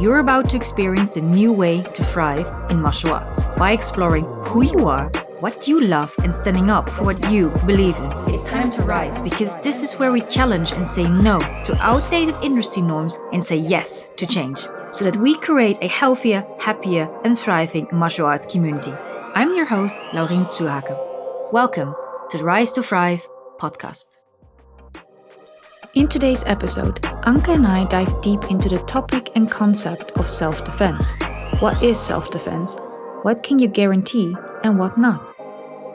you're about to experience a new way to thrive in martial arts by exploring who you are, what you love, and standing up for what you believe in. It's time to rise because this is where we challenge and say no to outdated industry norms and say yes to change so that we create a healthier, happier, and thriving martial arts community. I'm your host, Laurien Zuhaken. Welcome to the Rise to Thrive podcast. In today's episode, Anke and I dive deep into the topic and concept of self defense. What is self defense? What can you guarantee and what not?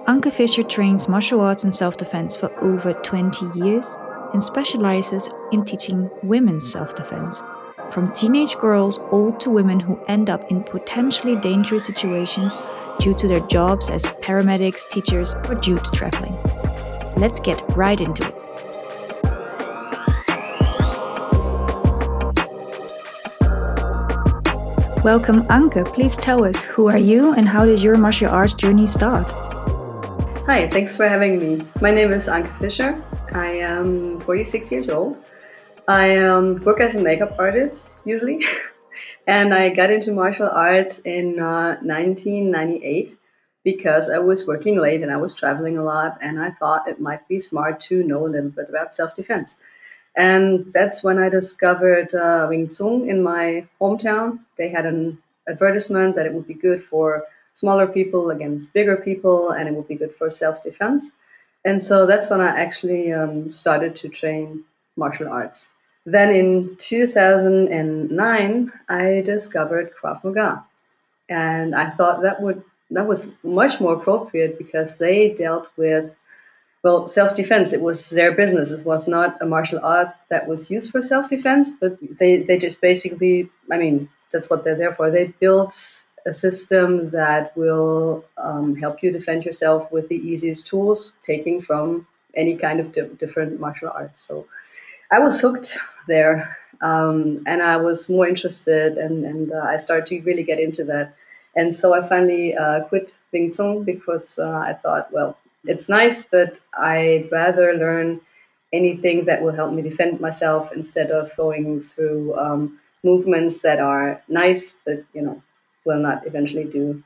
Anke Fischer trains martial arts and self defense for over 20 years and specializes in teaching women's self defense, from teenage girls all to women who end up in potentially dangerous situations due to their jobs as paramedics, teachers, or due to traveling. Let's get right into it. Welcome, Anke. Please tell us who are you and how did your martial arts journey start? Hi, thanks for having me. My name is Anke Fischer. I am 46 years old. I um, work as a makeup artist usually, and I got into martial arts in uh, 1998 because I was working late and I was traveling a lot, and I thought it might be smart to know a little bit about self defense. And that's when I discovered uh, Wing Tsun in my hometown. They had an advertisement that it would be good for smaller people against bigger people and it would be good for self defense. And so that's when I actually um, started to train martial arts. Then in 2009, I discovered Krav Maga. And I thought that would that was much more appropriate because they dealt with well, self defense, it was their business. It was not a martial art that was used for self defense, but they, they just basically, I mean, that's what they're there for. They built a system that will um, help you defend yourself with the easiest tools, taking from any kind of di- different martial arts. So I was hooked there, um, and I was more interested, and, and uh, I started to really get into that. And so I finally uh, quit Wing Tsun because uh, I thought, well, it's nice, but I'd rather learn anything that will help me defend myself instead of going through um, movements that are nice, but you know, will not eventually do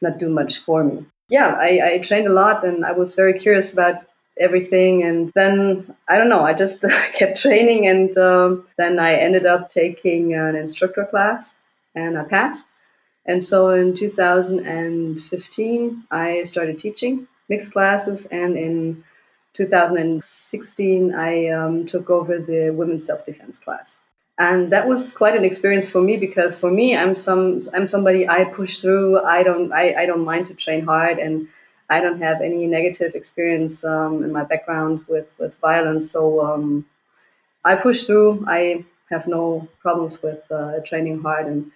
not do much for me. Yeah, I, I trained a lot, and I was very curious about everything. And then I don't know, I just kept training, and um, then I ended up taking an instructor class, and I passed. And so in 2015, I started teaching mixed classes, and in 2016, I um, took over the women's self defense class. And that was quite an experience for me because for me, I'm some I'm somebody I push through. I don't I, I don't mind to train hard, and I don't have any negative experience um, in my background with with violence. So um, I push through. I have no problems with uh, training hard and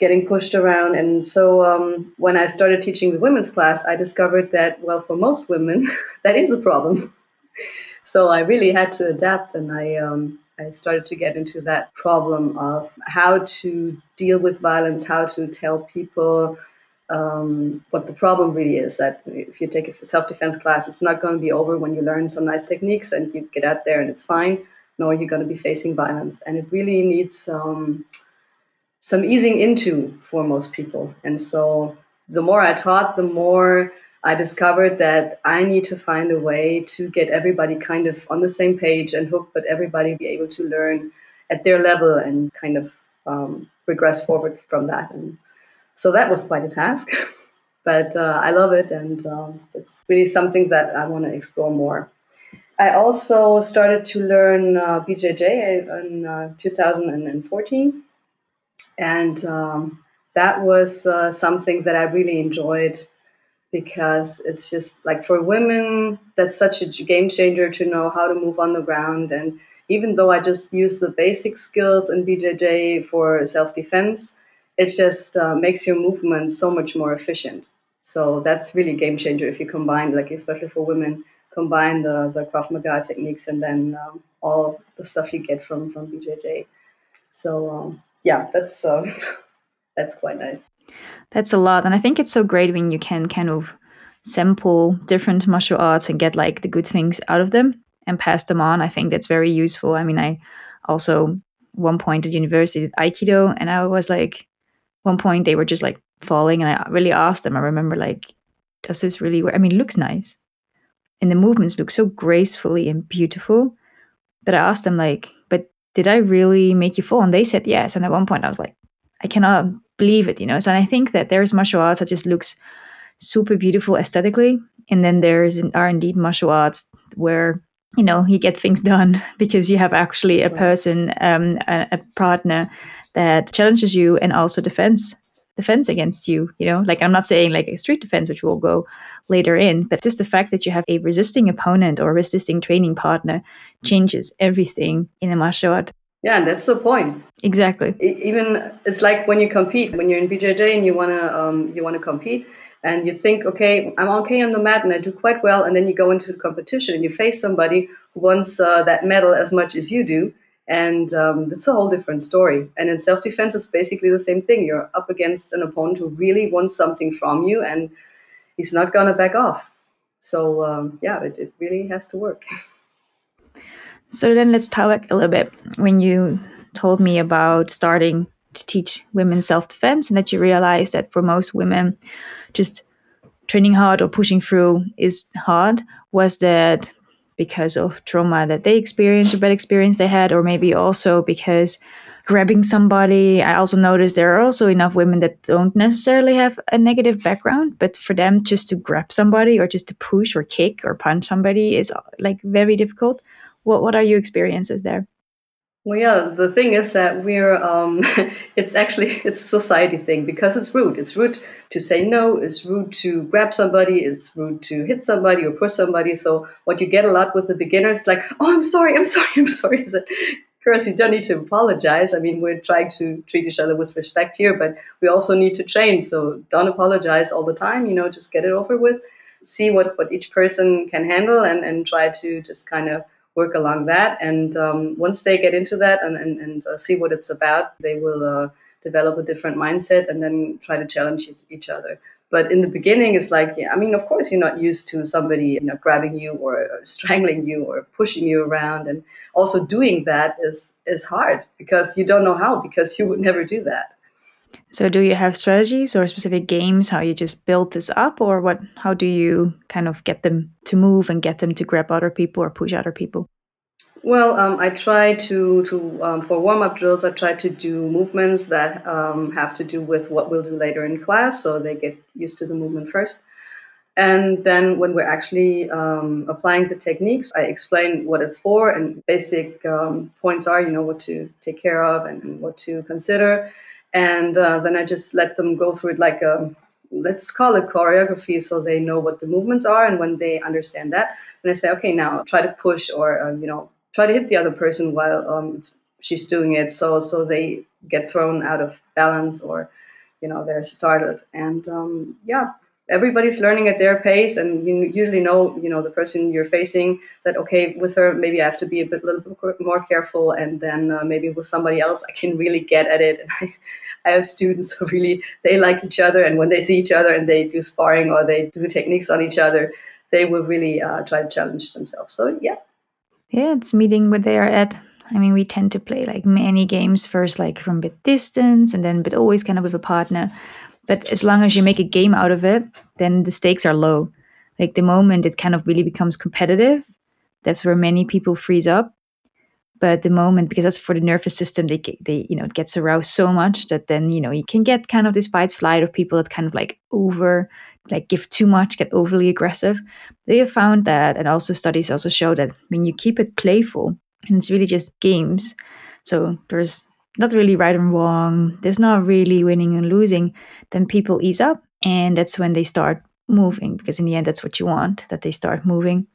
getting pushed around. And so um, when I started teaching the women's class, I discovered that, well, for most women, that is a problem. so I really had to adapt and I, um, I started to get into that problem of how to deal with violence, how to tell people um, what the problem really is. That if you take a self defense class, it's not going to be over when you learn some nice techniques and you get out there and it's fine. No, you're going to be facing violence. And it really needs um, some easing into for most people. And so the more I taught, the more I discovered that I need to find a way to get everybody kind of on the same page and hook, but everybody be able to learn at their level and kind of um, progress forward from that. And so that was quite a task, but uh, I love it, and um, it's really something that I want to explore more. I also started to learn uh, BJJ in uh, 2014 and um, that was uh, something that I really enjoyed because it's just like for women, that's such a game changer to know how to move on the ground. And even though I just use the basic skills in BJJ for self defense, it just uh, makes your movement so much more efficient. So that's really game changer if you combine, like especially for women, combine the the Krav Maga techniques and then um, all the stuff you get from from BJJ. So um, yeah, that's uh, that's quite nice. That's a lot, and I think it's so great when you can kind of sample different martial arts and get like the good things out of them and pass them on. I think that's very useful. I mean, I also one point at university at Aikido, and I was like, one point they were just like falling, and I really asked them. I remember like, does this really work? I mean, looks nice, and the movements look so gracefully and beautiful. But I asked them like, did I really make you fall? And they said yes. And at one point I was like, I cannot believe it, you know. So I think that there's martial arts that just looks super beautiful aesthetically, and then there's are indeed martial arts where you know you get things done because you have actually a person, um, a, a partner that challenges you and also defends defense against you. You know, like I'm not saying like a street defense, which will go later in, but just the fact that you have a resisting opponent or resisting training partner changes everything in a martial art. Yeah, that's the point. Exactly. Even it's like when you compete, when you're in BJJ and you wanna um, you wanna compete, and you think, okay, I'm okay on the mat and I do quite well, and then you go into the competition and you face somebody who wants uh, that medal as much as you do, and um, it's a whole different story. And in self defense, it's basically the same thing. You're up against an opponent who really wants something from you, and he's not gonna back off. So um, yeah, it, it really has to work. So then let's talk a little bit. When you told me about starting to teach women self defense and that you realized that for most women, just training hard or pushing through is hard, was that because of trauma that they experienced or bad experience they had, or maybe also because grabbing somebody. I also noticed there are also enough women that don't necessarily have a negative background, but for them just to grab somebody or just to push or kick or punch somebody is like very difficult. What what are your experiences there? Well, yeah, the thing is that we're, um, it's actually, it's a society thing because it's rude. It's rude to say no, it's rude to grab somebody, it's rude to hit somebody or push somebody. So what you get a lot with the beginners like, oh, I'm sorry, I'm sorry, I'm sorry. Chris, you don't need to apologize. I mean, we're trying to treat each other with respect here, but we also need to train. So don't apologize all the time, you know, just get it over with. See what, what each person can handle and, and try to just kind of work along that. And um, once they get into that and, and, and uh, see what it's about, they will uh, develop a different mindset and then try to challenge each other. But in the beginning, it's like, yeah, I mean, of course, you're not used to somebody, you know, grabbing you or, strangling you or pushing you around, and also doing that is is hard because you don't know how because you would never do that. So do you have strategies or specific games how you just build this up or what how do you kind of get them to move and get them to grab other people or push other people? Well, um, I try to, to um, for warm up drills, I try to do movements that um, have to do with what we'll do later in class, so they get used to the movement first. And then when we're actually um, applying the techniques, I explain what it's for and basic um, points are, you know, what to take care of and, and what to consider and uh, then I just let them go through it like a let's call it choreography so they know what the movements are and when they understand that then I say okay now try to push or uh, you know try to hit the other person while um, she's doing it so so they get thrown out of balance or you know they're startled. And um, yeah everybody's learning at their pace and you usually know you know the person you're facing that okay with her maybe i have to be a bit little bit more careful and then uh, maybe with somebody else i can really get at it. And I, I have students who really they like each other and when they see each other and they do sparring or they do techniques on each other they will really uh, try to challenge themselves. So yeah yeah it's meeting where they are at I mean, we tend to play like many games first, like from a bit distance, and then but always kind of with a partner. But as long as you make a game out of it, then the stakes are low. Like the moment it kind of really becomes competitive, that's where many people freeze up. But the moment, because that's for the nervous system, they they you know it gets aroused so much that then you know you can get kind of this fight flight of people that kind of like over like give too much, get overly aggressive. They have found that, and also studies also show that when you keep it playful and it's really just games, so there's not really right and wrong. There's not really winning and losing. Then people ease up, and that's when they start moving because in the end, that's what you want that they start moving.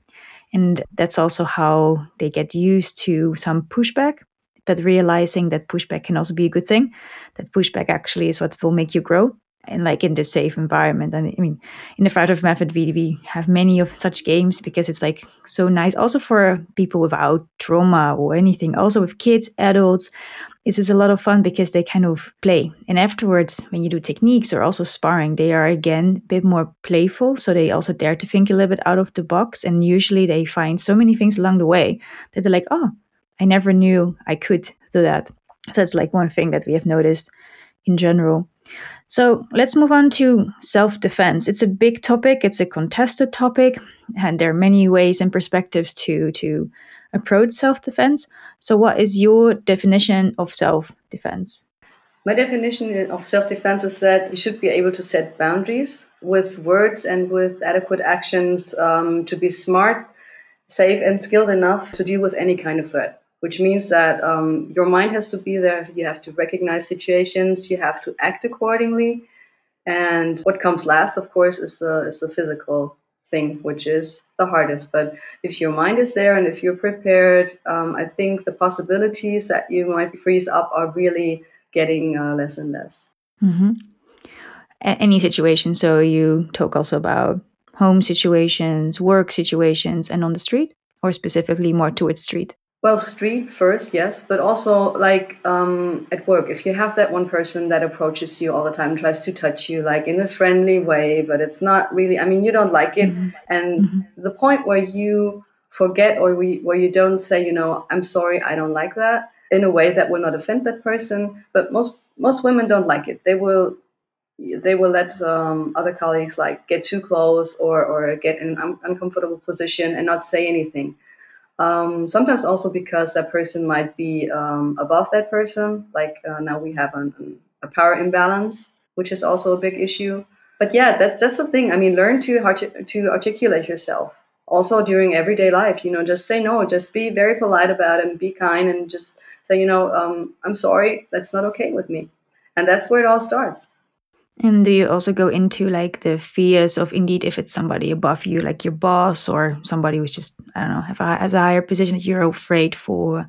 And that's also how they get used to some pushback, but realizing that pushback can also be a good thing. That pushback actually is what will make you grow and like in this safe environment. And I mean, in the ThriveDrive Method, we, we have many of such games because it's like so nice also for people without trauma or anything, also with kids, adults this is a lot of fun because they kind of play. And afterwards, when you do techniques or also sparring, they are again a bit more playful. So they also dare to think a little bit out of the box. And usually they find so many things along the way that they're like, oh, I never knew I could do that. So that's like one thing that we have noticed in general. So let's move on to self defense. It's a big topic, it's a contested topic, and there are many ways and perspectives to, to approach self defense. So, what is your definition of self defense? My definition of self defense is that you should be able to set boundaries with words and with adequate actions um, to be smart, safe, and skilled enough to deal with any kind of threat which means that um, your mind has to be there. You have to recognize situations, you have to act accordingly. And what comes last, of course, is the, is the physical thing, which is the hardest. But if your mind is there and if you're prepared, um, I think the possibilities that you might freeze up are really getting uh, less and less. Mm-hmm. any situation. So you talk also about home situations, work situations, and on the street, or specifically more towards street. Well, street first, yes, but also like um, at work, if you have that one person that approaches you all the time, tries to touch you like in a friendly way, but it's not really. I mean, you don't like it, mm-hmm. and mm-hmm. the point where you forget or we, where you don't say, you know, I'm sorry, I don't like that, in a way that will not offend that person. But most most women don't like it. They will they will let um, other colleagues like get too close or or get in an un- uncomfortable position and not say anything um, sometimes also because that person might be um, above that person. Like uh, now we have an, a power imbalance, which is also a big issue. But yeah, that's that's the thing. I mean, learn to artic- to articulate yourself. Also during everyday life, you know, just say no. Just be very polite about it and be kind and just say, you know, um, I'm sorry. That's not okay with me. And that's where it all starts. And do you also go into like the fears of indeed if it's somebody above you, like your boss or somebody who's just I don't know have a, has a higher position that you're afraid for,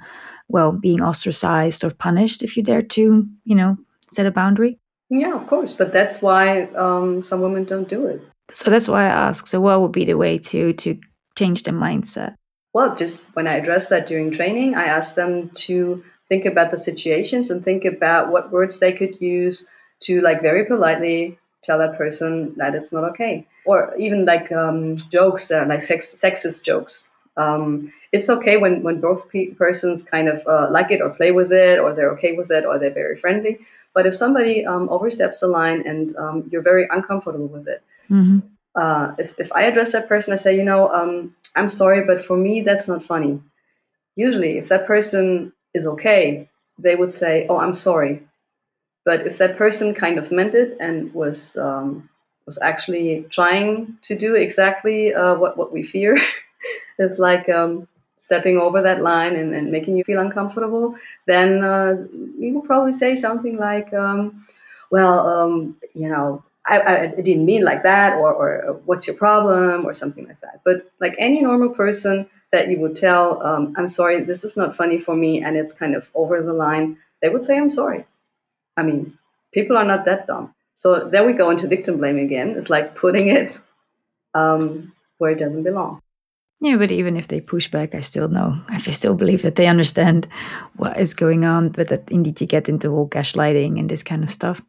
well, being ostracized or punished if you dare to, you know, set a boundary? Yeah, of course, but that's why um, some women don't do it. So that's why I ask. So what would be the way to to change the mindset? Well, just when I address that during training, I ask them to think about the situations and think about what words they could use to like very politely tell that person that it's not okay. Or even like um, jokes that are like sex- sexist jokes. Um, it's okay when, when both pe- persons kind of uh, like it or play with it or they're okay with it or they're very friendly. But if somebody um, oversteps the line and um, you're very uncomfortable with it mm-hmm. uh, if, if i address that person i say you know um, i'm sorry but for me that's not funny. Usually if that person is okay they would say oh i'm sorry but if that person kind of meant it and was um, was actually trying to do exactly uh, what what we fear, it's like um, stepping over that line and, and, making you feel uncomfortable, then uh, we will probably say something like, um, "Well, um, you know, I, I, didn't mean like that," or, or "What's your problem?" or something like that. But like any normal person that you would tell, um, "I'm sorry, this is not funny for me," and it's kind of over the line, they would say, "I'm sorry." I mean, people are not that dumb. So there we go into victim blaming again. It's like putting it um, where it doesn't belong. Yeah, but even if they push back, I still know, I still believe that they understand what is going on, but that indeed you get into all gaslighting and this kind of stuff.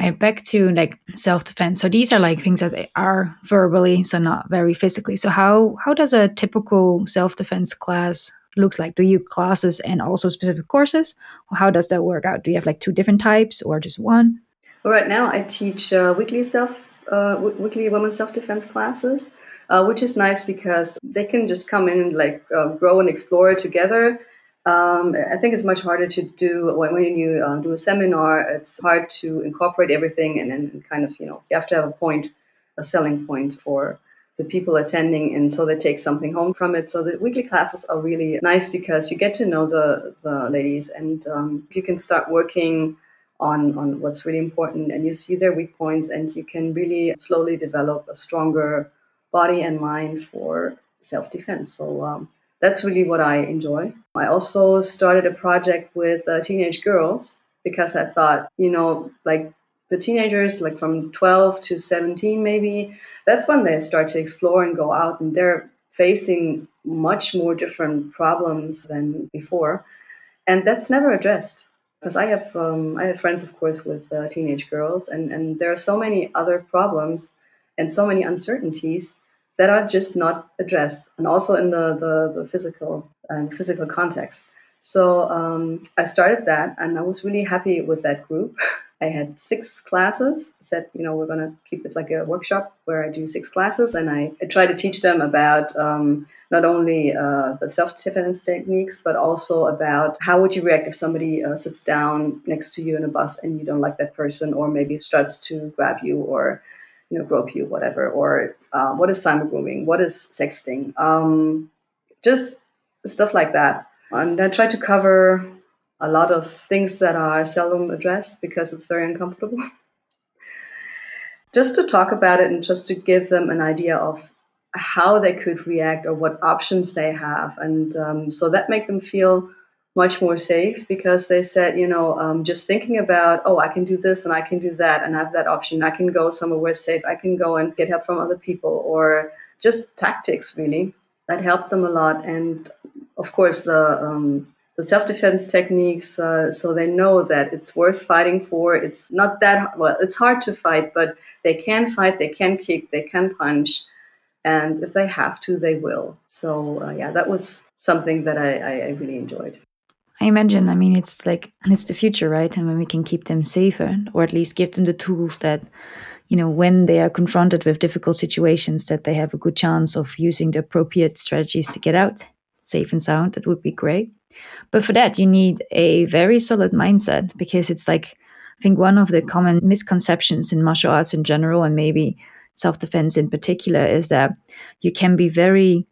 Right, back to like self defense. So these are like things that are verbally, so not very physically. So how how does a typical self defense class looks like? Do you classes and also specific courses? How does that work out? Do you have like two different types or just one? Well, right now, I teach uh, weekly self uh, weekly women's self defense classes, uh, which is nice because they can just come in and like uh, grow and explore together. Um, I think it's much harder to do when, when you um, do a seminar. It's hard to incorporate everything and then kind of you know you have to have a point, a selling point for the people attending and so they take something home from it. So the weekly classes are really nice because you get to know the, the ladies and um, you can start working on, on what's really important and you see their weak points and you can really slowly develop a stronger body and mind for self-defense. So um, that's really what i enjoy. I also started a project with uh, teenage girls because i thought you know like the teenagers like from 12 to 17 maybe that's when they start to explore and go out and they're facing much more different problems than before and that's never addressed because i have um, i have friends of course with uh, teenage girls and and there are so many other problems and so many uncertainties that are just not addressed and also in the the, the physical and uh, physical context So um, I started that, and I was really happy with that group. I had six classes. I said, you know, we're going to keep it like a workshop where I do six classes, and I, I try to teach them about um, not only uh, the self-defense techniques, but also about how would you react if somebody uh, sits down next to you in a bus and you don't like that person, or maybe starts to grab you or you know grope you, whatever. Or uh, what is cyber grooming? What is sexting? Um, just stuff like that. And I try to cover a lot of things that are seldom addressed because it's very uncomfortable. just to talk about it and just to give them an idea of how they could react or what options they have. And um, so that make them feel much more safe because they said, you know, um, just thinking about, oh, I can do this and I can do that and I have that option. I can go somewhere where it's safe. I can go and get help from other people or just tactics, really. That helped them a lot. And of course, the um, the self-defense techniques uh, so they know that it's worth fighting for it's not that well it's hard to fight but they can fight they can kick they can punch and if they have to they will so uh, yeah that was something that I, I, really enjoyed I imagine, I mean, it's like, it's the future, right? And when we can keep them safer, or at least give them the tools that, you know, when they are confronted with difficult situations, that they have a good chance of using the appropriate strategies to get out safe and sound, that would be great. But for that, you need a very solid mindset because it's like, I think one of the common misconceptions in martial arts in general, and maybe self defense in particular, is that you can be very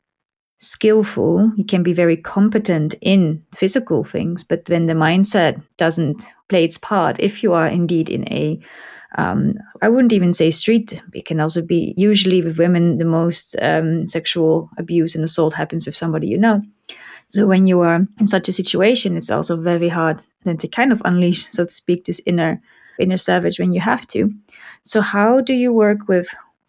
skillful, you can be very competent in physical things, but when the mindset doesn't play its part, if you are indeed in a um, I wouldn't even say street. It can also be usually with women, the most um, sexual abuse and assault happens with somebody you know. So when you are in such a situation, it's also very hard then to kind of unleash, so to speak, this inner inner savage when you have to. So how do you work with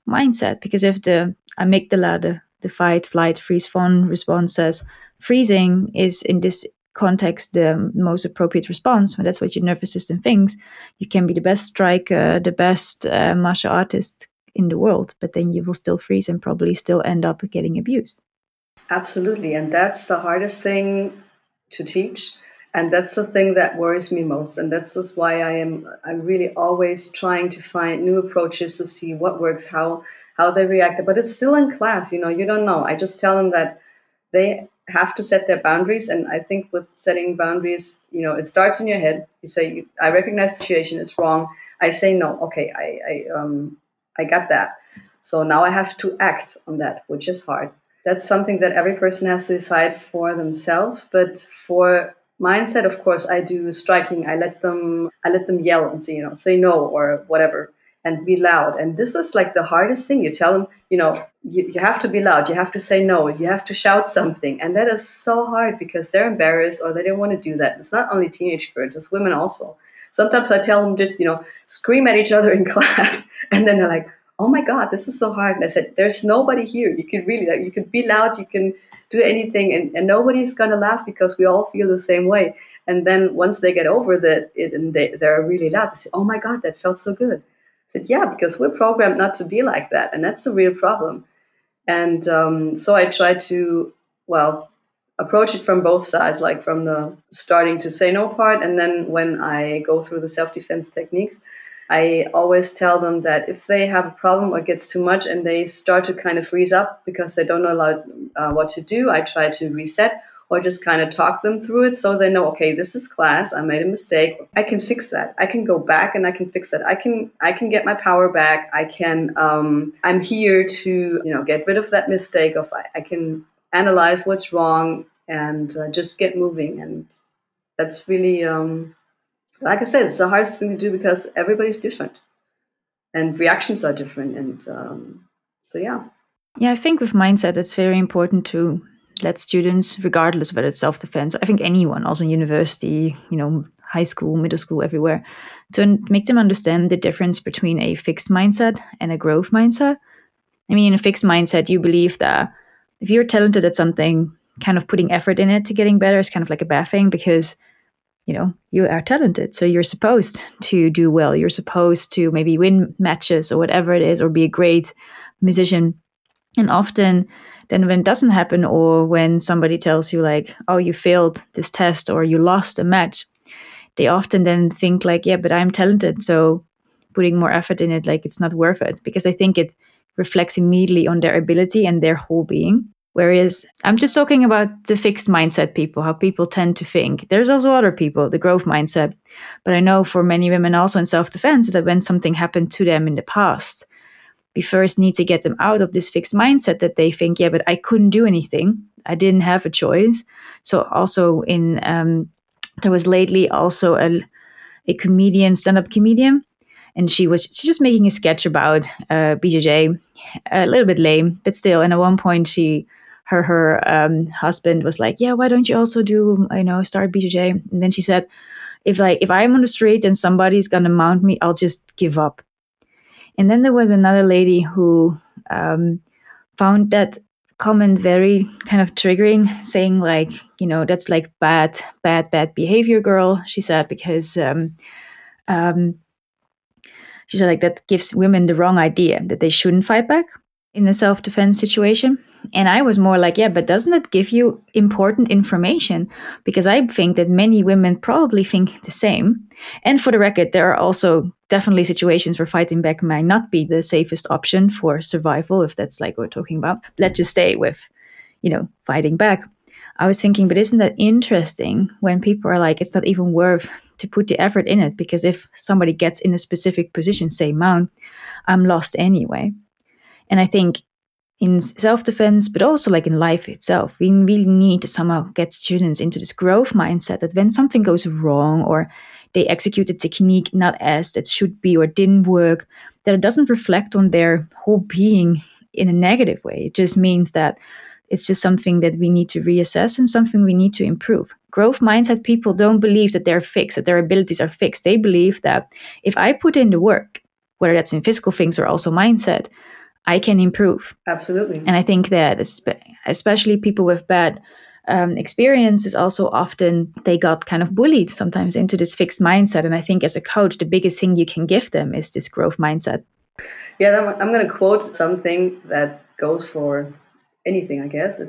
mindset? Because if the amygdala, the, the fight, flight, freeze, fawn response says freezing is in this context the most appropriate response, when that's what your nervous system thinks, you can be the best striker, the best uh, martial artist in the world, but then you will still freeze and probably still end up getting abused. Absolutely. And that's the hardest thing to teach. And that's the thing that worries me most. And that's just why I am I'm really always trying to find new approaches to see what works, how how they react. But it's still in class, you know, you don't know. I just tell them that they have to set their boundaries. And I think with setting boundaries, you know, it starts in your head. You say, I recognize the situation, it's wrong. I say no, okay, I, I um I got that. So now I have to act on that, which is hard that's something that every person has to decide for themselves. But for mindset, of course, I do striking. I let them, I let them yell and say, you know, say no or whatever, and be loud. And this is like the hardest thing. You tell them, you know, you, you have to be loud. You have to say no. You have to shout something, and that is so hard because they're embarrassed or they don't want to do that. It's not only teenage girls; it's women also. Sometimes I tell them just, you know, scream at each other in class, and then they're like, oh my god this is so hard. And i said there's nobody here. You can really like you can be loud you can do anything and, and nobody's gonna laugh because we all feel the same way. And then once they get over that it and they, they're really loud they say oh my god that felt so good. I said yeah because we're programmed not to be like that and that's a real problem. And um, so i try to well approach it from both sides like from the starting to say no part and then when i go through the self-defense techniques I always tell them that if they have a problem or it gets too much and they start to kind of freeze up because they don't know uh, what to do, I try to reset or just kind of talk them through it so they know okay this is class i made a mistake i can fix that. I can go back and i can fix that. I can i can get my power back. I can um, i'm here to you know get rid of that mistake of i, I can analyze what's wrong and uh, just get moving. And that's really um, like I said, it's the hardest thing to do because everybody's different and reactions are different. And um, so, yeah. Yeah, I think with mindset, it's very important to let students, regardless whether it's self defense, I think anyone, also in university, you know, high school, middle school, everywhere, to make them understand the difference between a fixed mindset and a growth mindset. I mean, in a fixed mindset, you believe that if you're talented at something, kind of putting effort in it to getting better is kind of like a bad thing because you know you are talented so you're supposed to do well. You're supposed to maybe win matches or whatever it is or be a great musician. And often then when it doesn't happen or when somebody tells you like oh you failed this test or you lost a match they often then think like yeah but i'm talented so putting more effort in it like it's not worth it because i think it reflects immediately on their ability and their whole being whereas i'm just talking about the fixed mindset people how people tend to think there's also other people the growth mindset but i know for many women also in self-defense that when something happened to them in the past we first need to get them out of this fixed mindset that they think, yeah, but I couldn't do anything. I didn't have a choice. So also in um, there was lately also a a comedian, stand-up comedian, and she was she's just making a sketch about uh, BJJ, a little bit lame, but still. And at one point, she her her um, husband was like, "Yeah, why don't you also do you know start BJJ?" And then she said, "If like if I'm on the street and somebody's gonna mount me, I'll just give up." And then there was another lady who um, found that comment very kind of triggering, saying like, you know, that's like bad, bad, bad behavior, girl. She said because um, um, she said like that gives women the wrong idea that they shouldn't fight back in a self defense situation. And I was more like, yeah, but doesn't that give you important information? Because I think that many women probably think the same. And for the record, there are also definitely situations where fighting back might not be the safest option for survival, if that's like we're talking about. Let's just stay with, you know, fighting back. I was thinking, but isn't that interesting when people are like, it's not even worth to put the effort in it? Because if somebody gets in a specific position, say mount, I'm lost anyway. And I think in self defense, but also like in life itself, we really need to somehow get students into this growth mindset that when something goes wrong or they execute a technique not as it should be or didn't work, that it doesn't reflect on their whole being in a negative way. It just means that it's just something that we need to reassess and something we need to improve. Growth mindset people don't believe that they're fixed, that their abilities are fixed. They believe that if I put in the work, whether that's in physical things or also mindset, I can improve. Absolutely. And I think that especially people with bad um, experiences also often they got kind of bullied sometimes into this fixed mindset. And I think as a coach, the biggest thing you can give them is this growth mindset. Yeah, I'm going to quote something that goes for anything, I guess.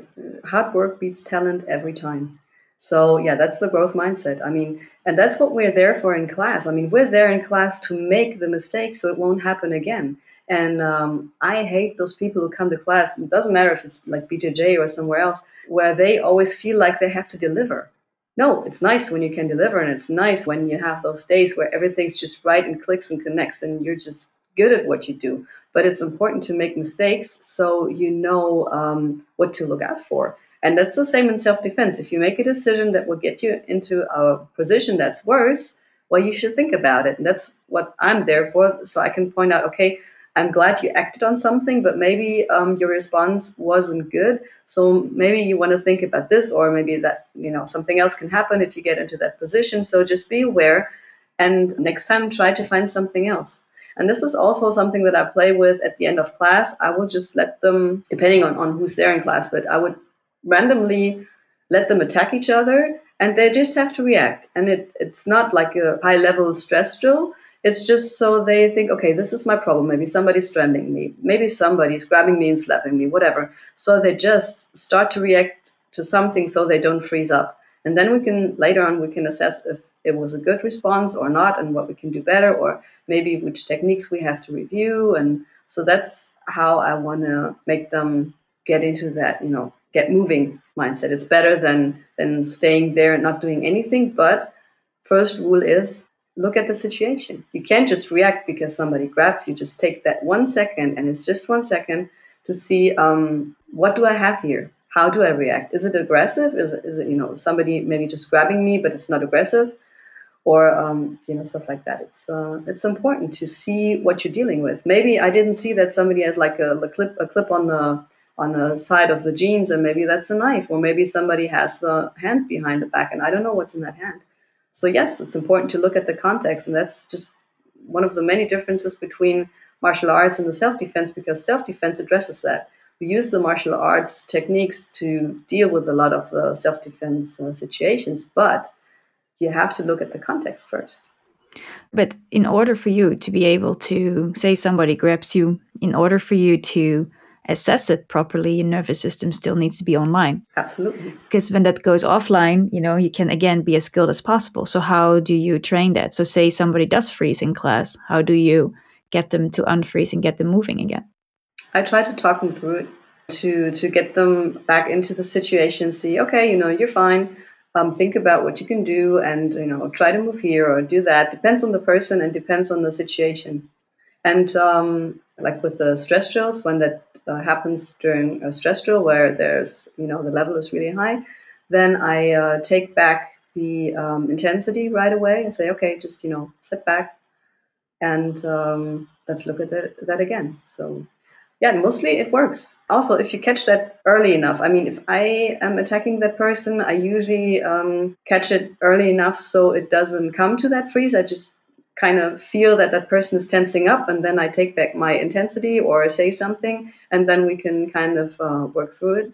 Hard work beats talent every time. So yeah, that's the growth mindset. I mean, and that's what we're there for in class. I mean, we're there in class to make the mistake so it won't happen again. And um, I hate those people who come to class. It doesn't matter if it's like BJJ or somewhere else, where they always feel like they have to deliver. No, it's nice when you can deliver, and it's nice when you have those days where everything's just right and clicks and connects, and you're just good at what you do. But it's important to make mistakes so you know um, what to look out for. And that's the same in self defense. If you make a decision that will get you into a position that's worse, well, you should think about it. And that's what I'm there for. So I can point out, okay, I'm glad you acted on something, but maybe um, your response wasn't good. So maybe you want to think about this, or maybe that you know something else can happen if you get into that position. So just be aware, and next time try to find something else. And this is also something that I play with at the end of class. I will just let them, depending on, on who's there in class, but I would randomly let them attack each other and they just have to react. And it, it's not like a high level stress drill it's just so they think, okay, this is my problem. Maybe somebody's stranding me. Maybe somebody's grabbing me and slapping me, whatever. So they just start to react to something so they don't freeze up. And then we can, later on, we can assess if it was a good response or not and what we can do better or maybe which techniques we have to review. And so that's how I want to make them get into that, you know, get moving mindset. It's better than, than staying there and not doing anything. But first rule is look at the situation. You can't just react because somebody grabs you. Just take that one second, and it's just one second to see um, what do I have here? How do I react? Is it aggressive? Is it, is it you know somebody maybe just grabbing me, but it's not aggressive, or um, you know stuff like that? It's uh, it's important to see what you're dealing with. Maybe I didn't see that somebody has like a, a clip a clip on the on the side of the jeans, and maybe that's a knife, or maybe somebody has the hand behind the back, and I don't know what's in that hand. So, yes, it's important to look at the context. And that's just one of the many differences between martial arts and the self defense because self defense addresses that. We use the martial arts techniques to deal with a lot of the self defense uh, situations, but you have to look at the context first. But in order for you to be able to say somebody grabs you, in order for you to assess it properly, your nervous system still needs to be online. Absolutely. Because when that goes offline, you know, you can again be as skilled as possible. So how do you train that? So say somebody does freeze in class, how do you get them to unfreeze and get them moving again? I try to talk them through it to to get them back into the situation. See, okay, you know, you're fine. Um, think about what you can do, and you know, try to move here or do that. Depends on the person and depends on the situation. And um, like with the stress drills, when that uh, happens during a stress drill where there's you know the level is really high, then I uh, take back the um, intensity right away and say, okay, just you know, sit back and um, let's look at that, that again. So yeah, mostly it works. Also, if you catch that early enough, I mean, if I am attacking that person, I usually um, catch it early enough so it doesn't come to that freeze. I just kind of feel that that person is tensing up, and then I take back my intensity or say something, and then we can kind of uh, work through it.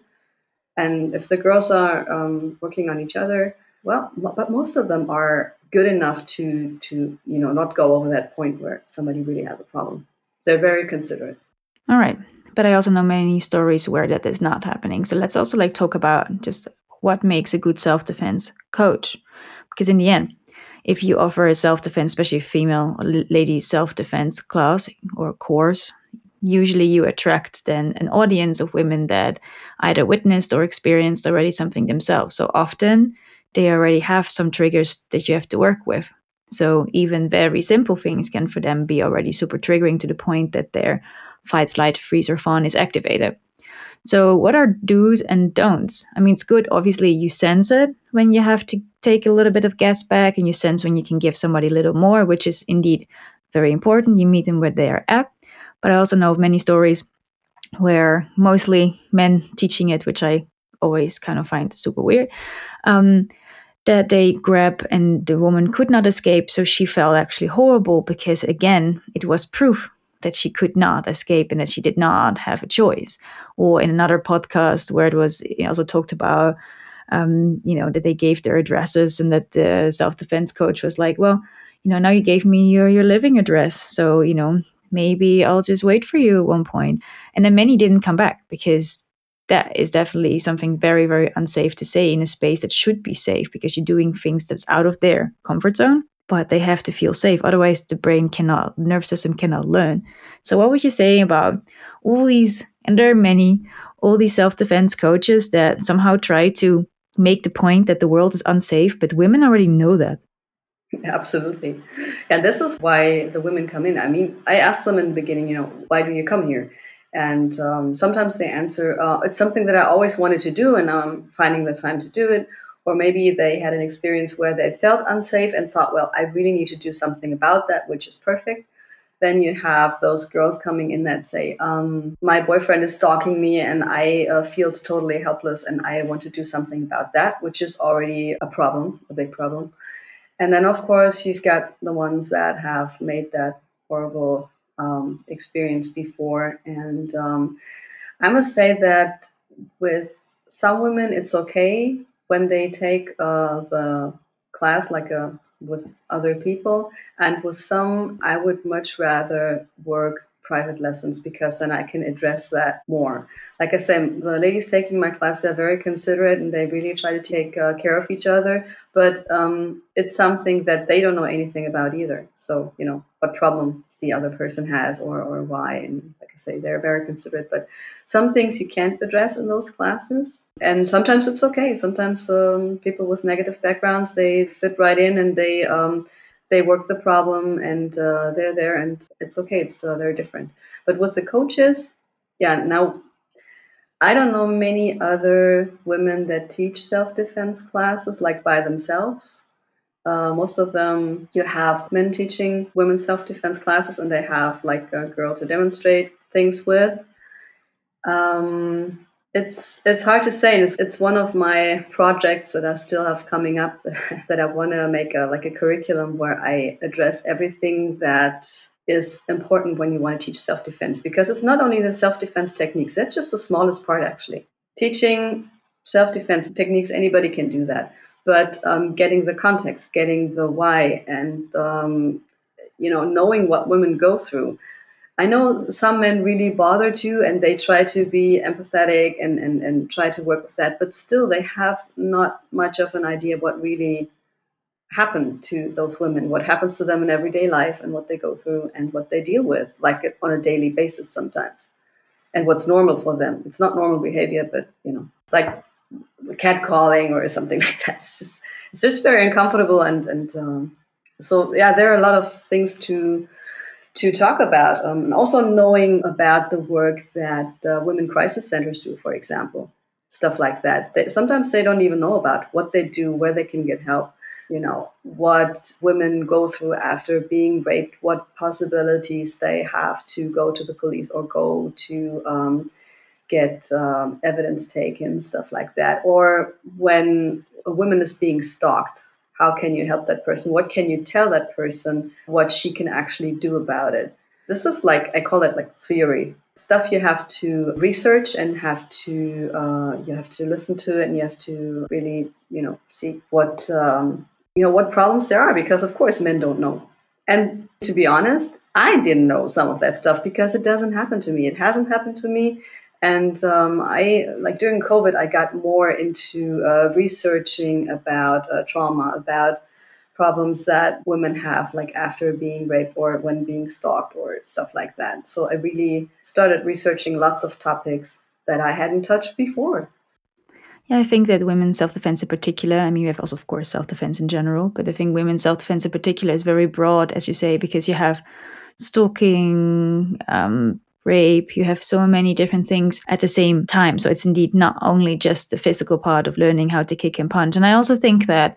And if the girls are um, working on each other, well, but most of them are good enough to to you know not go over that point where somebody really has a problem. They're very considerate. All right. But I also know many stories where that is not happening. So let's also like talk about just what makes a good self-defense coach. Because in the end, if you offer a self-defense, especially female ladies self-defense class or course, usually you attract then an audience of women that either witnessed or experienced already something themselves. So often they already have some triggers that you have to work with. So even very simple things can for them be already super triggering to the point that they're fight, flight, freeze, or fawn is activated. So, what are do's and don'ts? I mean, it's good. Obviously, you sense it when you have to take a little bit of gas back, and you sense when you can give somebody a little more, which is indeed very important. You meet them where they are at. But I also know of many stories where mostly men teaching it, which I always kind of find super weird, um, that they grab and the woman could not escape. So she felt actually horrible because, again, it was proof that she could not escape and that she did not have a choice. Or in another podcast where it was also talked about, um, you know, that they gave their addresses and that the self defense coach was like, well, you know, now you gave me your, your living address. So, you know, maybe I'll just wait for you at one point. And then many didn't come back because that is definitely something very, very unsafe to say in a space that should be safe because you're doing things that's out of their comfort zone but they have to feel safe. Otherwise, the brain cannot, nervous system cannot learn. So, what would you say about all these, and there are many, all these self defense coaches that somehow try to make the point that the world is unsafe, but women already know that? Absolutely. And this is why the women come in. I mean, I asked them in the beginning, you know, why do you come here? And um, sometimes they answer, uh, it's something that I always wanted to do, and now I'm finding the time to do it or maybe they had an experience where they felt unsafe and thought, well, I really need to do something about that, which is perfect. Then you have those girls coming in that say, um, my boyfriend is stalking me and I uh, feel totally helpless and I want to do something about that, which is already a problem, a big problem. And then, of course, you've got the ones that have made that horrible um, experience before. And um, I must say that with some women, it's okay when they take uh, the class like a uh, with other people. And with some i would much rather work private lessons because then i can address that more. Like i said the ladies taking my class they're very considerate and they really try to take uh, care of each other. But um, it's something that they don't know anything about either. So you know what problem the other person has or, or why and Say, they're very considerate. But some things you can't address in those classes, and sometimes it's okay. Sometimes um, people with negative backgrounds they fit right in and they um, they work the problem and uh, they're there and it's okay. It's uh, very different. But with the coaches, yeah, now. I don't know many other women that teach self defense classes like by themselves. Uh, most of them, you have men teaching women self defense classes, and they have like a girl to demonstrate things with. Um, it's it's hard to say. It's, it's one of my projects that I still have coming up that, I want to make a like a curriculum where I address everything that is important when you want to teach self defense because it's not only the self defense techniques. That's just the smallest part actually. Teaching self defense techniques, anybody can do that. But um, getting the context, getting the why, and um, you know, knowing what women go through I know some men really bother to and they try to be empathetic and, and, and try to work with that, but still they have not much of an idea what really happened to those women, what happens to them in everyday life and what they go through and what they deal with, like on a daily basis sometimes. And what's normal for them. It's not normal behavior, but you know, like catcalling or something like that. It's just it's just very uncomfortable and and um, so yeah, there are a lot of things to to talk about. Um, and also knowing about the work that the women crisis centers do, for example, stuff like that. They, sometimes they don't even know about what they do, where they can get help. You know what women go through after being raped, what possibilities they have to go to the police or go to um, get um, evidence taken, stuff like that. Or when a woman is being stalked, how can you help that person? What can you tell that person what she can actually do about it? This is like, I call it like theory stuff you have to research and have to uh, you have to listen to it and you have to really you know see what um, you know what problems there are because of course men don't know and to be honest i didn't know some of that stuff because it doesn't happen to me it hasn't happened to me and um, I, like during COVID, I got more into uh, researching about uh, trauma, about problems that women have, like after being raped or when being stalked or stuff like that. So I really started researching lots of topics that I hadn't touched before. Yeah, I think that women's self defense in particular, I mean, we have also, of course, self defense in general, but I think women's self defense in particular is very broad, as you say, because you have stalking, um, rape, you have so many different things at the same time. So it's indeed not only just the physical part of learning how to kick and punch. And I also think that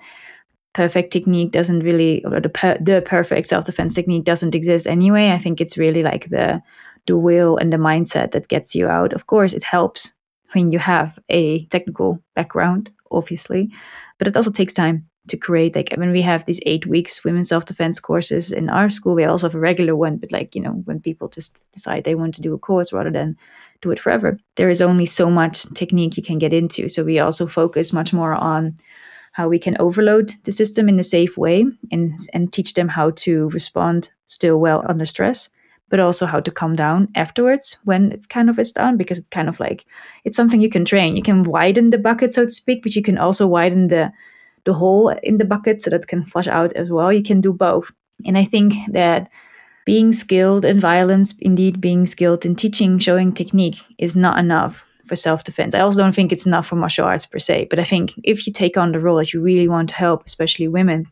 perfect technique doesn't really, or the, per, the perfect self defense technique doesn't exist anyway. I think it's really like the the will and the mindset that gets you out. Of course, it helps when you have a technical background, obviously, but it also takes time to create like when we have these eight weeks women's self-defense courses in our school we also have a regular one but like you know when people just decide they want to do a course rather than do it forever there is only so much technique you can get into. So we also focus much more on how we can overload the system in a safe way and and teach them how to respond still well under stress but also how to calm down afterwards when it kind of is down because it's kind of like it's something you can train. You can widen the bucket so to speak but you can also widen the the hole in the bucket so that can flush out as well. You can do both. And I think that being skilled in violence, indeed being skilled in teaching, showing technique is not enough for self defense. I also don't think it's enough for martial arts per se. But I think if you take on the role that you really want to help, especially women,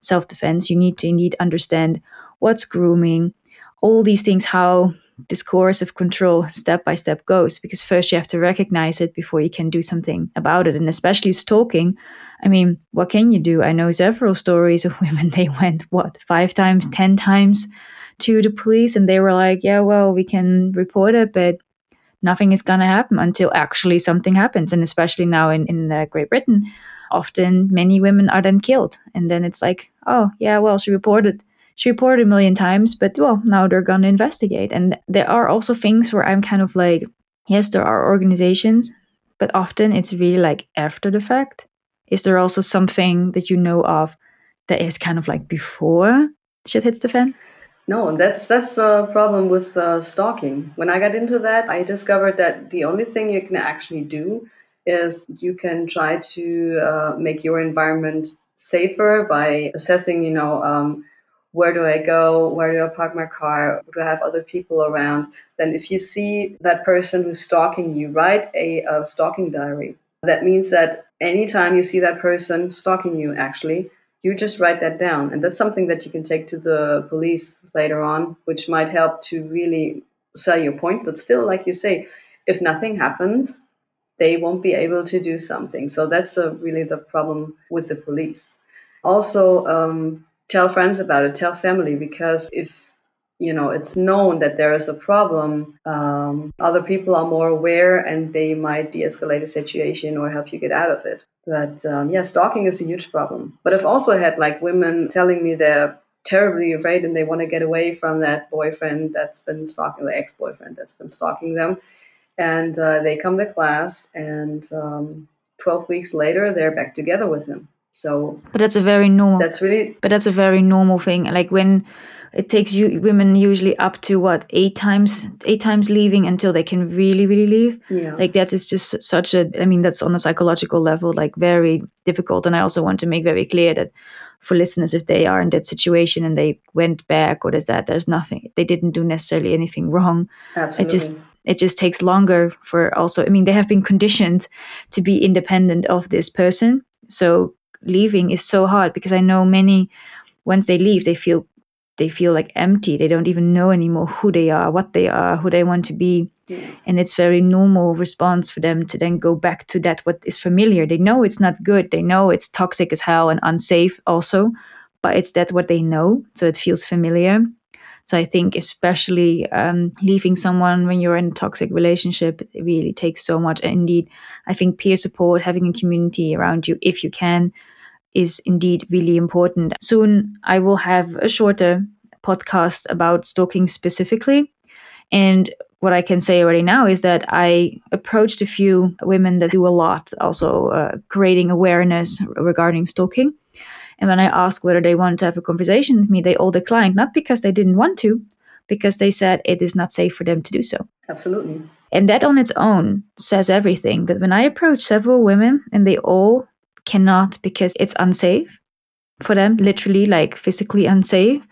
self defense, you need to indeed understand what's grooming, all these things, how this coercive control step by step goes. Because first you have to recognize it before you can do something about it. And especially stalking, I mean, what can you do? I know several stories of women, they went, what, five times, 10 times to the police, and they were like, yeah, well, we can report it, but nothing is going to happen until actually something happens. And especially now in, in uh, Great Britain, often many women are then killed. And then it's like, oh, yeah, well, she reported. She reported a million times, but well, now they're going to investigate. And there are also things where I'm kind of like, yes, there are organizations, but often it's really like after the fact is there also something that you know of that is kind of like before shit hits the fan? No, that's that's the problem with uh, stalking. When I got into that, I discovered that the only thing you can actually do is you can try to uh, make your environment safer by assessing, you know, um, where do I go? Where do I park my car? Do I have other people around? Then, if you see that person who's stalking you, write a, a stalking diary. That means that anytime you see that person stalking you, actually, you just write that down. And that's something that you can take to the police later on, which might help to really sell your point. But still, like you say, if nothing happens, they won't be able to do something. So that's the, really the problem with the police. Also, um, tell friends about it, tell family, because if you know it's known that there is a problem um, other people are more aware and they might de-escalate a situation or help you get out of it but um, yeah stalking is a huge problem but i've also had like women telling me they're terribly afraid and they want to get away from that boyfriend that's been stalking the ex-boyfriend that's been stalking them and uh, they come to class and um, 12 weeks later they're back together with him So, but that's a very normal. That's really. But that's a very normal thing. Like when it takes you women usually up to what eight times eight times leaving until they can really really leave? Yeah. like that is just such a i mean that's on a psychological level like very difficult. And i also want to make very clear that for listeners if they are in that situation and they went back or there's that? There's nothing they didn't do necessarily anything wrong. Absolutely. it just it just takes longer for also i mean they have been conditioned to be independent of this person. So leaving is so hard because i know many once they leave they feel they feel like empty. They don't even know anymore who they are what they are who they want to be. Yeah. and it's very normal response for them to then go back to that what is familiar. They know it's not good. They know it's toxic as hell and unsafe also but it's that what they know so it feels familiar. So i think especially um, leaving someone when you're in a toxic relationship it really takes so much. And indeed i think peer support having a community around you if you can is indeed really important. Soon I will have a shorter podcast about stalking specifically. And what I can say already now is that I approached a few women that do a lot, also uh, creating awareness regarding stalking. And when I asked whether they want to have a conversation with me, they all declined, not because they didn't want to, because they said it is not safe for them to do so. Absolutely. And that on its own says everything. That when I approached several women and they all cannot because it's unsafe for them, literally like physically unsafe,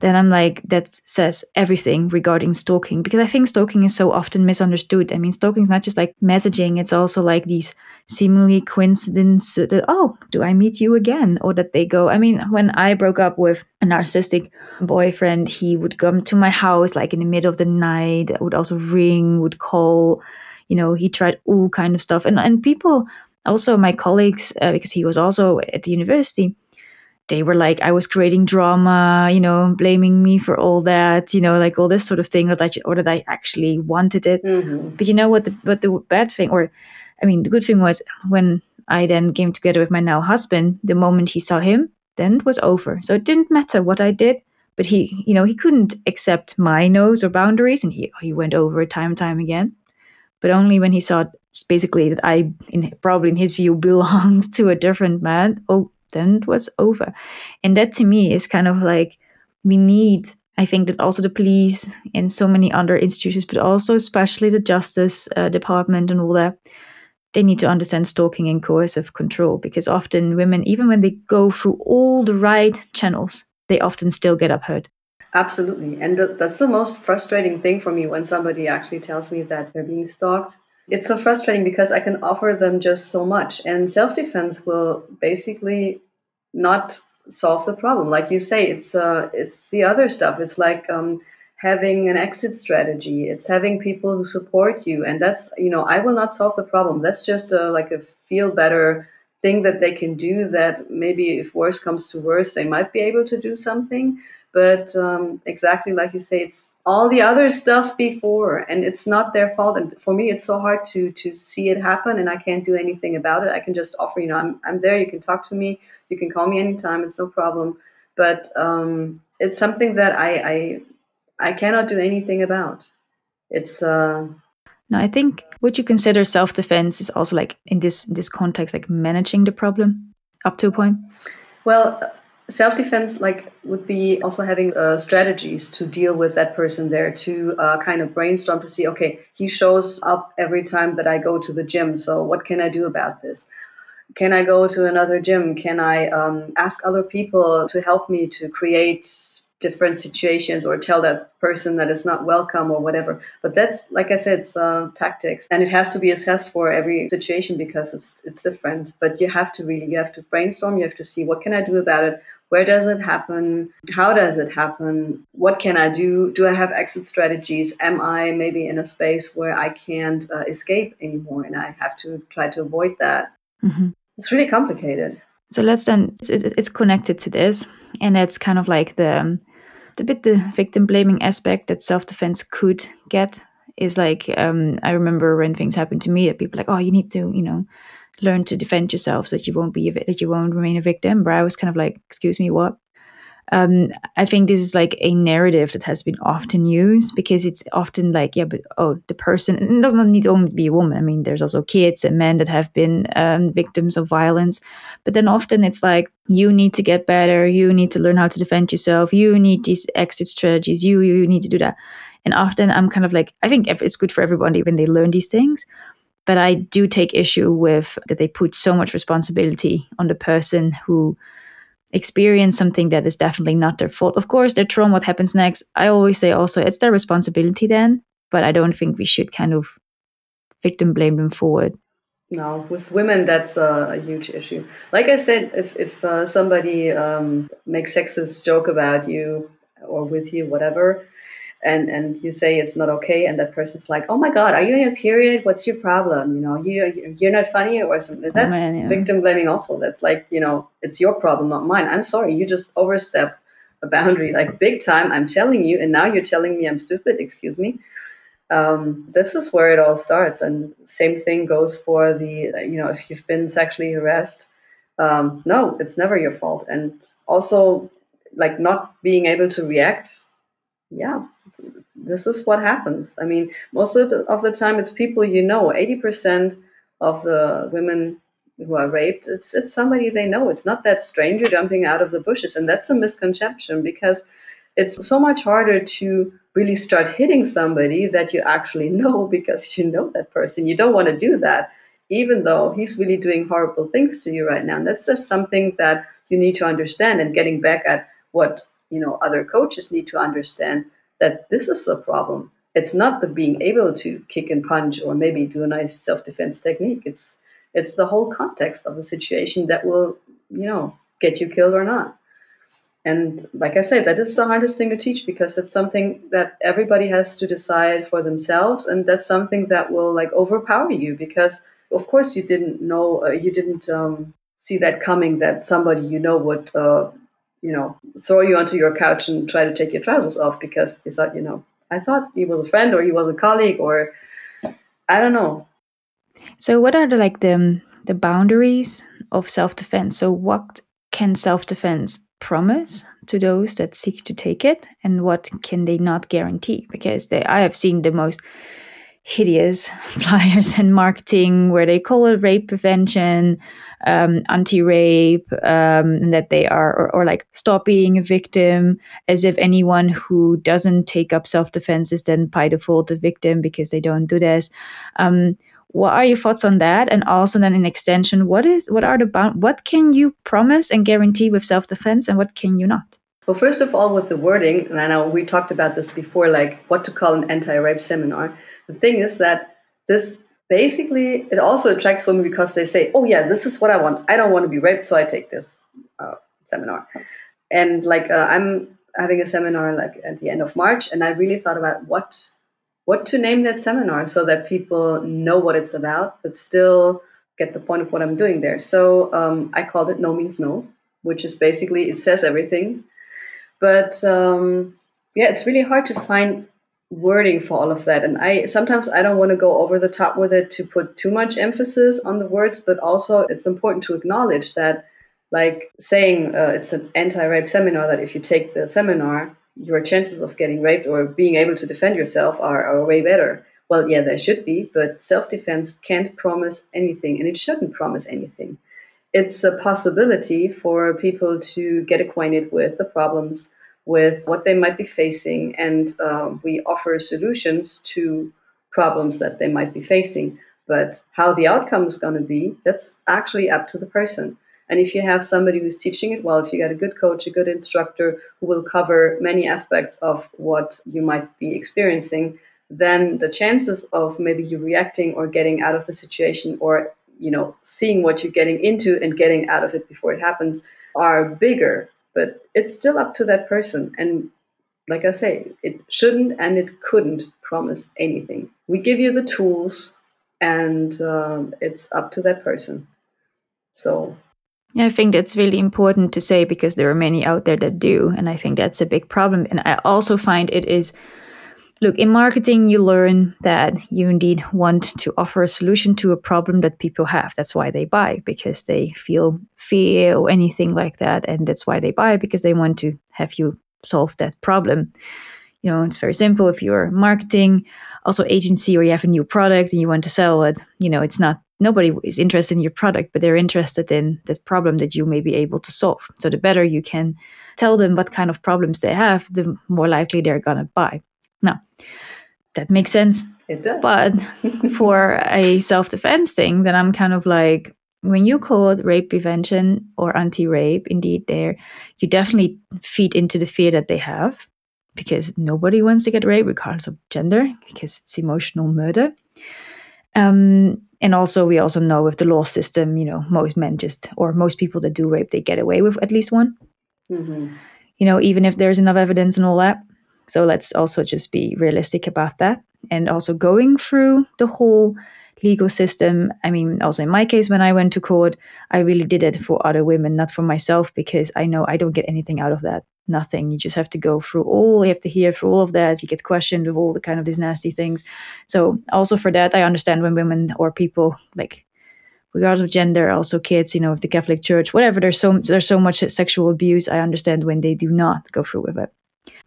then I'm like, that says everything regarding stalking because I think stalking is so often misunderstood. I mean, stalking is not just like messaging, it's also like these seemingly coincidences that, oh, do I meet you again? Or that they go, I mean, when I broke up with a narcissistic boyfriend, he would come to my house like in the middle of the night, would also ring, would call, you know, he tried all kind of stuff. And, and people, also my colleagues, uh, because he was also at the university, they were like, I was creating drama, you know, blaming me for all that, you know, like all this sort of thing, or that, or that I actually wanted it. Mm-hmm. But you know what? The, what the bad thing, or I mean, the good thing was when I then came together with my now husband, the moment he saw him, then it was over. So it didn't matter what I did, but he, you know, he couldn't accept my nose or boundaries, and he he went over it time and time again. But only when he saw basically that I, in, probably in his view, belonged to a different man. Oh, then it was over. And that to me is kind of like we need. I think that also the police and so many other institutions, but also especially the justice uh, department and all that, they need to understand stalking and coercive control because often women, even when they go through all the right channels, they often still get uphurt. Absolutely. And th- that's the most frustrating thing for me when somebody actually tells me that they're being stalked it's so frustrating because I can offer them just so much, and self defense will basically not solve the problem. Like you say, it's uh, it's the other stuff. It's like um, having an exit strategy. It's having people who support you, and that's you know I will not solve the problem. That's just a, like a feel better thing that they can do. That maybe if worse comes to worse, they might be able to do something. But um, exactly like you say, it's all the other stuff before, and it's not their fault. And for me, it's so hard to to see it happen, and I can't do anything about it. I can just offer, you know, I'm I'm there. You can talk to me. You can call me anytime. It's no problem. But um, it's something that I, I I cannot do anything about. It's. Uh, no, I think what you consider self defense is also like in this this context, like managing the problem up to a point. Well, self-defense like would be also having uh, strategies to deal with that person there to uh, kind of brainstorm to see okay he shows up every time that i go to the gym so what can i do about this can i go to another gym can i um, ask other people to help me to create different situations or tell that person that it's not welcome or whatever. But that's like i said it's uh, tactics. And it has to be assessed for every situation because it's it's different. But you have to really you have to brainstorm. You have to see what can i do about it? Where does it happen? How does it happen? What can i do? Do i have exit strategies? Am i maybe in a space where i can't uh, escape anymore and i have to try to avoid that? Mm-hmm. it's really complicated. So let's then it's, it's connected to this. And it's kind of like the the bit the victim blaming aspect that self-defense could get is like um, i remember when things happened to me that people like oh you need to you know learn to defend yourself so that you won't be a, that you won't remain a victim. But I was kind of like, excuse me, what? Um, I think this is like a narrative that has been often used because it's often like, yeah, but oh, the person, it does not need only be a woman. I mean, there's also kids and men that have been um, victims of violence. But then often it's like, you need to get better. You need to learn how to defend yourself. You need these exit strategies. You, you need to do that. And often I'm kind of like, I think it's good for everybody when they learn these things. But I do take issue with that they put so much responsibility on the person who experience something that is definitely not their fault. Of course, trauma, what happens next, I always say also it's their responsibility then, but I don't think we should kind of victim blame them forward. No, with women, that's a, a huge issue. Like I said, if, if uh, somebody um, makes sexist joke about you or with you, whatever, and and you say it's not okay and that person's like oh my god are you in a period? What's your problem? You know you you're not funny or something. That's oh man, yeah. victim blaming also. That's like you know it's your problem not mine. I'm sorry you just overstep a boundary like big time i'm telling you and now you're telling me i'm stupid excuse me. Um, this is where it all starts and same thing goes for the you know if you've been sexually harassed um, no it's never your fault. And also like not being able to react yeah, this is what happens. I mean, most of the, of the time, it's people you know. Eighty percent of the women who are raped, it's it's somebody they know. It's not that stranger jumping out of the bushes, and that's a misconception because it's so much harder to really start hitting somebody that you actually know because you know that person. You don't want to do that, even though he's really doing horrible things to you right now. And that's just something that you need to understand. And getting back at what you know other coaches need to understand that this is the problem. It's not the being able to kick and punch or maybe do a nice self-defense technique. It's it's the whole context of the situation that will you know get you killed or not. And like i said that is the hardest thing to teach because it's something that everybody has to decide for themselves and that's something that will like overpower you because of course you didn't know uh, you didn't um, see that coming that somebody you know would uh, you know, throw you onto your couch and try to take your trousers off because he thought, you know, I thought he was a friend or he was a colleague or I don't know. So what are the like the um, the boundaries of self-defense? So what can self-defense promise to those that seek to take it and what can they not guarantee? Because they I have seen the most hideous flyers and marketing where they call it rape prevention um, anti-rape, um, that they are, or, or, like stop being a victim, as if anyone who doesn't take up self-defense is then by default a victim because they don't do this. Um, what are your thoughts on that? And also then in extension, what is what are the bound what can you promise and guarantee with self-defense and what can you not? Well, first of all, with the wording, and I know we talked about this before, like what to call an anti-rape seminar. The thing is that this basically it also attracts women because they say oh yeah this is what i want i don't want to be raped so i take this uh, seminar and like uh, i'm having a seminar like at the end of march and i really thought about what what to name that seminar so that people know what it's about but still get the point of what i'm doing there so um, i called it no means no which is basically it says everything but um, yeah it's really hard to find wording for all of that. And i sometimes i don't want to go over the top with it to put too much emphasis on the words but also it's important to acknowledge that like saying uh, it's an anti-rape seminar that if you take the seminar your chances of getting raped or being able to defend yourself are, are way better. Well yeah there should be but self-defense can't promise anything and it shouldn't promise anything it's a possibility for people to get acquainted with the problems with what they might be facing, and uh, we offer solutions to problems that they might be facing. But how the outcome is going to be, that's actually up to the person. And if you have somebody who's teaching it well, if you got a good coach, a good instructor who will cover many aspects of what you might be experiencing, then the chances of maybe you reacting or getting out of the situation or you know seeing what you're getting into and getting out of it before it happens are bigger but it's still up to that person. And like I say, it shouldn't and it couldn't promise anything. We give you the tools, and um, it's up to that person. So. Yeah, I think that's really important to say because there are many out there that do. And I think that's a big problem. And I also find it is look, in marketing, you learn that you indeed want to offer a solution to a problem that people have. That's why they buy, because they feel fear or anything like that. And that's why they buy, because they want to have you solve that problem. You know, it's very simple. If you're marketing, also agency, or you have a new product and you want to sell it, you know, it's not nobody is interested in your product, but they're interested in this problem that you may be able to solve. So the better you can tell them what kind of problems they have, the more likely they're going to buy. Now, that makes sense. It does. But for a self defense thing, then I'm kind of like, when you code rape prevention or anti rape, indeed, there, you definitely feed into the fear that they have because nobody wants to get raped, regardless of gender, because it's emotional murder. Um, and also, we also know with the law system, you know, most men just, or most people that do rape, they get away with at least one. Mm-hmm. You know, even if there's enough evidence and all that. So let's also just be realistic about that. And also going through the whole legal system. I mean, also in my case, when I went to court, I really did it for other women, not for myself, because I know I don't get anything out of that. Nothing. You just have to go through all, you have to hear through all of that. You get questioned with all the kind of these nasty things. So, also for that, I understand when women or people like regardless of gender, also kids, you know, of the Catholic Church, whatever. There's so there's so much sexual abuse. I understand when they do not go through with it.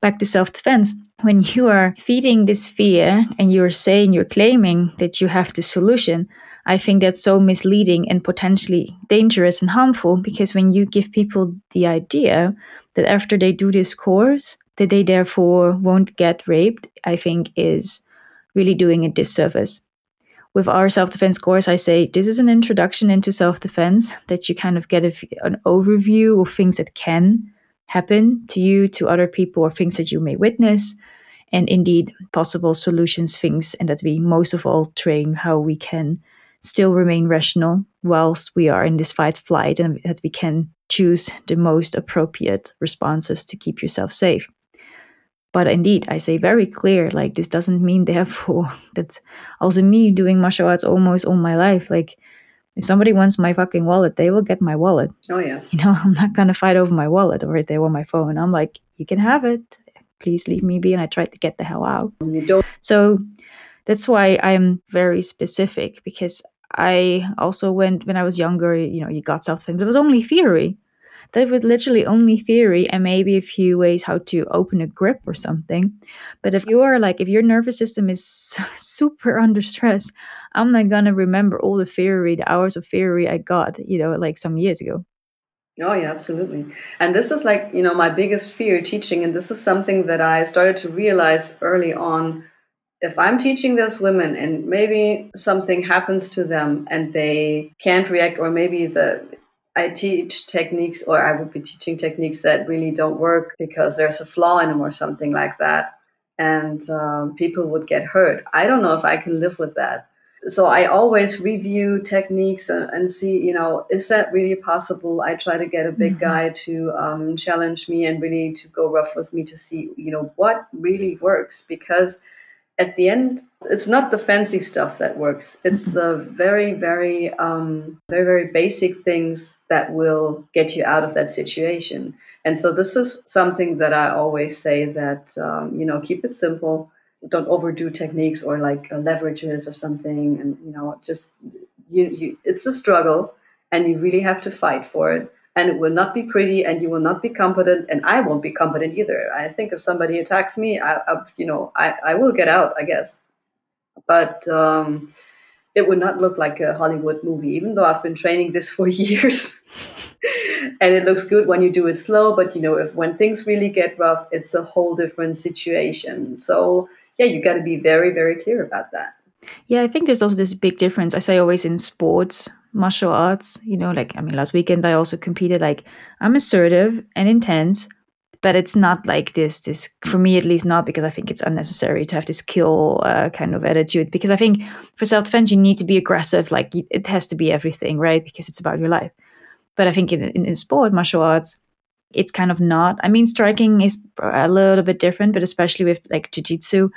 Back to self defense. When you are feeding this fear and you're saying you're claiming that you have the solution, I think that's so misleading and potentially dangerous and harmful because when you give people the idea that after they do this course, that they therefore won't get raped, I think is really doing a disservice with our self defense course, I say this is an introduction into self defense that you kind of get a, an overview of things that can happen to you, to other people, or things that you may witness, and indeed possible solutions, things, and that we most of all train how we can still remain rational whilst we are in this fight flight and that we can choose the most appropriate responses to keep yourself safe. But indeed, I say very clear, like this doesn't mean therefore that also me doing martial arts almost all my life. Like if somebody wants my fucking wallet, they will get my wallet. Oh yeah. You know, I'm not gonna fight over my wallet or if they want my phone. I'm like, you can have it. Please leave me be. And I tried to get the hell out. So that's why I'm very specific because I also went when I was younger, you know, you got self defense, it was only theory that was literally only theory and maybe a few ways how to open a grip or something. But if you are like, if your nervous system is super under stress, I'm not gonna remember all the theory, the hours of theory I got, you know, like some years ago. Oh, yeah, absolutely. And this is like, you know, my biggest fear teaching. And this is something that I started to realize early on. If I'm teaching those women and maybe something happens to them and they can't react, or maybe the I teach techniques, or I would be teaching techniques that really don't work because there's a flaw in them or something like that, and um, people would get hurt. I don't know if I can live with that. So I always review techniques and, and see, you know, is that really possible? I try to get a big mm-hmm. guy to um, challenge me and really to go rough with me to see, you know, what really works because at the end, it's not the fancy stuff that works. It's the very, very, um, very, very basic things that will get you out of that situation. And so this is something that I always say that um, you know keep it simple. Don't overdo techniques or like uh, leverages or something. And you know just you, you it's a struggle, and you really have to fight for it and it will not be pretty and you will not be competent and i won't be competent either. I think if somebody attacks me i, I you know I, I will get out i guess. But um, it would not look like a hollywood movie even though i've been training this for years. And it looks good when you do it slow but you know if when things really get rough it's a whole different situation. So yeah you got to be very very clear about that yeah i think there's also this big difference i say always in sports martial arts you know like i mean last weekend i also competed like i'm assertive and intense but it's not like this this for me at least not because i think it's unnecessary to have this kill uh, kind of attitude because i think for self-defense you need to be aggressive like it has to be everything right? Because it's about your life. But i think in, in, in sport martial arts it's kind of not. I mean striking is a little bit different but especially with like jiu-jitsu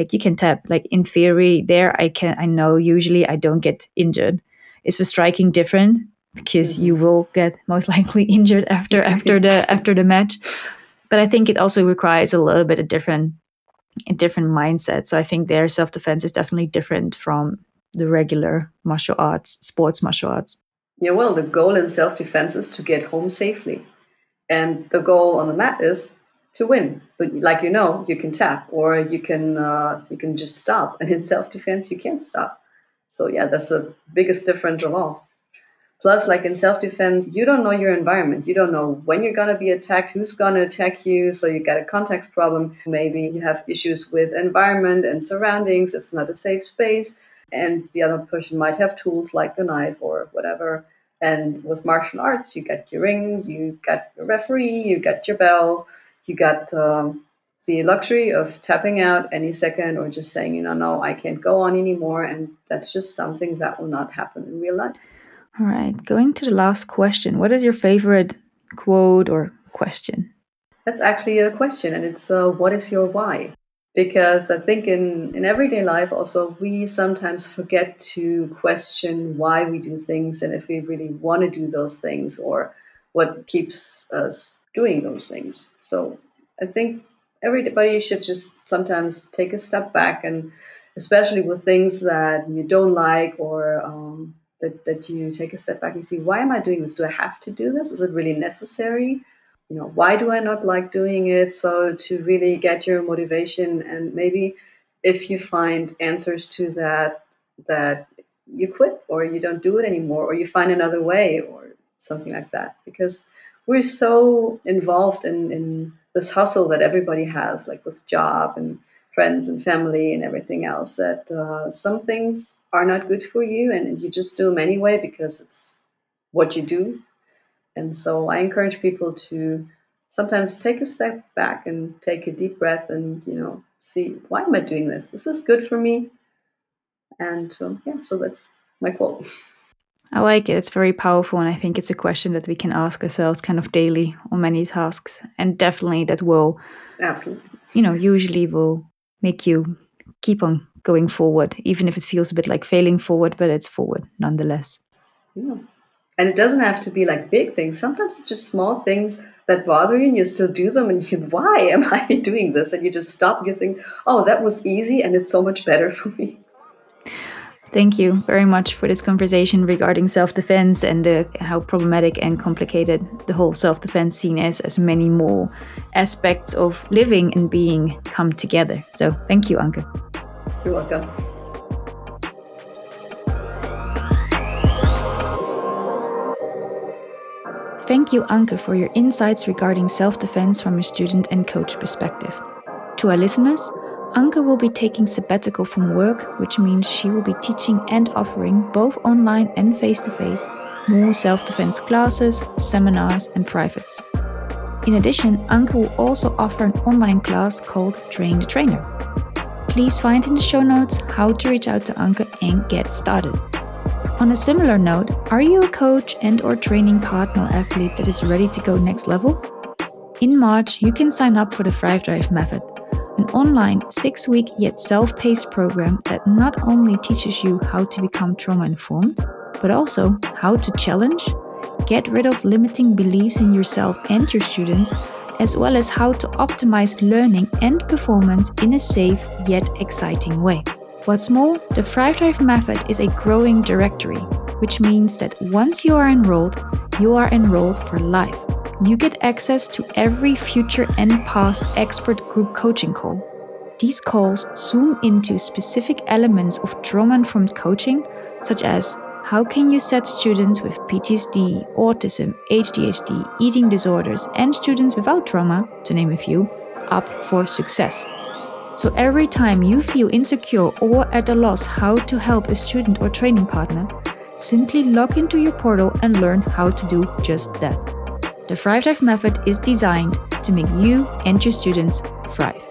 like you can tap like in theory there i can i know usually i don't get injured is the striking different because mm-hmm. you will get most likely injured after after the after the match but i think it also requires a little bit of different a different mindset. So I think their self defense is definitely different from the regular martial arts, sports martial arts. Yeah, well, the goal in self defense is to get home safely. And the goal on the mat is to win. But like you know, you can tap or you can uh, you can just stop. And in self defense, you can't stop. So yeah, that's the biggest difference of all. Plus, like in self defense, you don't know your environment. You don't know when you're going to be attacked, who's going to attack you. So you get a context problem. Maybe you have issues with environment and surroundings. It's not a safe space. And the other person might have tools like a knife or whatever. And with martial arts, you get your ring, you got your referee, you got your bell, you got um, the luxury of tapping out any second or just saying, you know, no, I can't go on anymore. And that's just something that will not happen in real life. All right. Going to the last question. What is your favorite quote or question? That's actually a question, and it's uh, what is your why? Because I think in, in everyday life, also, we sometimes forget to question why we do things and if we really want to do those things or what keeps us doing those things. So I think everybody should just sometimes take a step back and especially with things that you don't like or um, that, that you take a step back and see why am i doing this? Do i have to do this? Is it really necessary? You know why do i not like doing it? So to really get your motivation and maybe if you find answers to that that you quit or you don't do it anymore or you find another way or something like that. Because we're so involved in, in this hustle that everybody has like with job and friends and family and everything else that uh, some things are not good for you and you just do them anyway because it's what you do. And so i encourage people to sometimes take a step back and take a deep breath and you know see why am i doing this? Is this is good for me. And um, yeah so that's my quote I like it. It's very powerful. And I think it's a question that we can ask ourselves kind of daily on many tasks. And definitely that will, absolutely, you know, usually will make you keep on going forward, even if it feels a bit like failing forward, but it's forward nonetheless. Yeah. And it doesn't have to be like big things. Sometimes it's just small things that bother you and you still do them and you why am I doing this? And you just stop and you think, oh, that was easy and it's so much better for me. Thank you very much for this conversation regarding self defense and uh, how problematic and complicated the whole self defense scene is, as many more aspects of living and being come together. So, thank you, Anke. You're welcome. Thank you, Anke, for your insights regarding self defense from a student and coach perspective. To our listeners, Anke will be taking sabbatical from work, which means she will be teaching and offering both online and face to face more self defense classes, seminars, and privates. In addition, Anke will also offer an online class called Train the Trainer. Please find in the show notes how to reach out to Anke and get started. On a similar note, are you a coach and or training partner athlete that is ready to go next level? In March, you can sign up for the ThriveDrive Method an online six week yet self paced program that not only teaches you how to become trauma informed, but also how to challenge, get rid of limiting beliefs in yourself and your students, as well as how to optimize learning and performance in a safe yet exciting way. What's more, the ThriveDrive Method is a growing directory, which means that once you are enrolled, you are enrolled for life you get access to every future and past expert group coaching call. These calls zoom into specific elements of trauma informed coaching, such as how can you set students with PTSD, autism, ADHD, eating disorders, and students without trauma, to name a few, up for success. So every time you feel insecure or at a loss how to help a student or training partner, simply log into your portal and learn how to do just that. The ThriveDrive Method is designed to make you and your students thrive.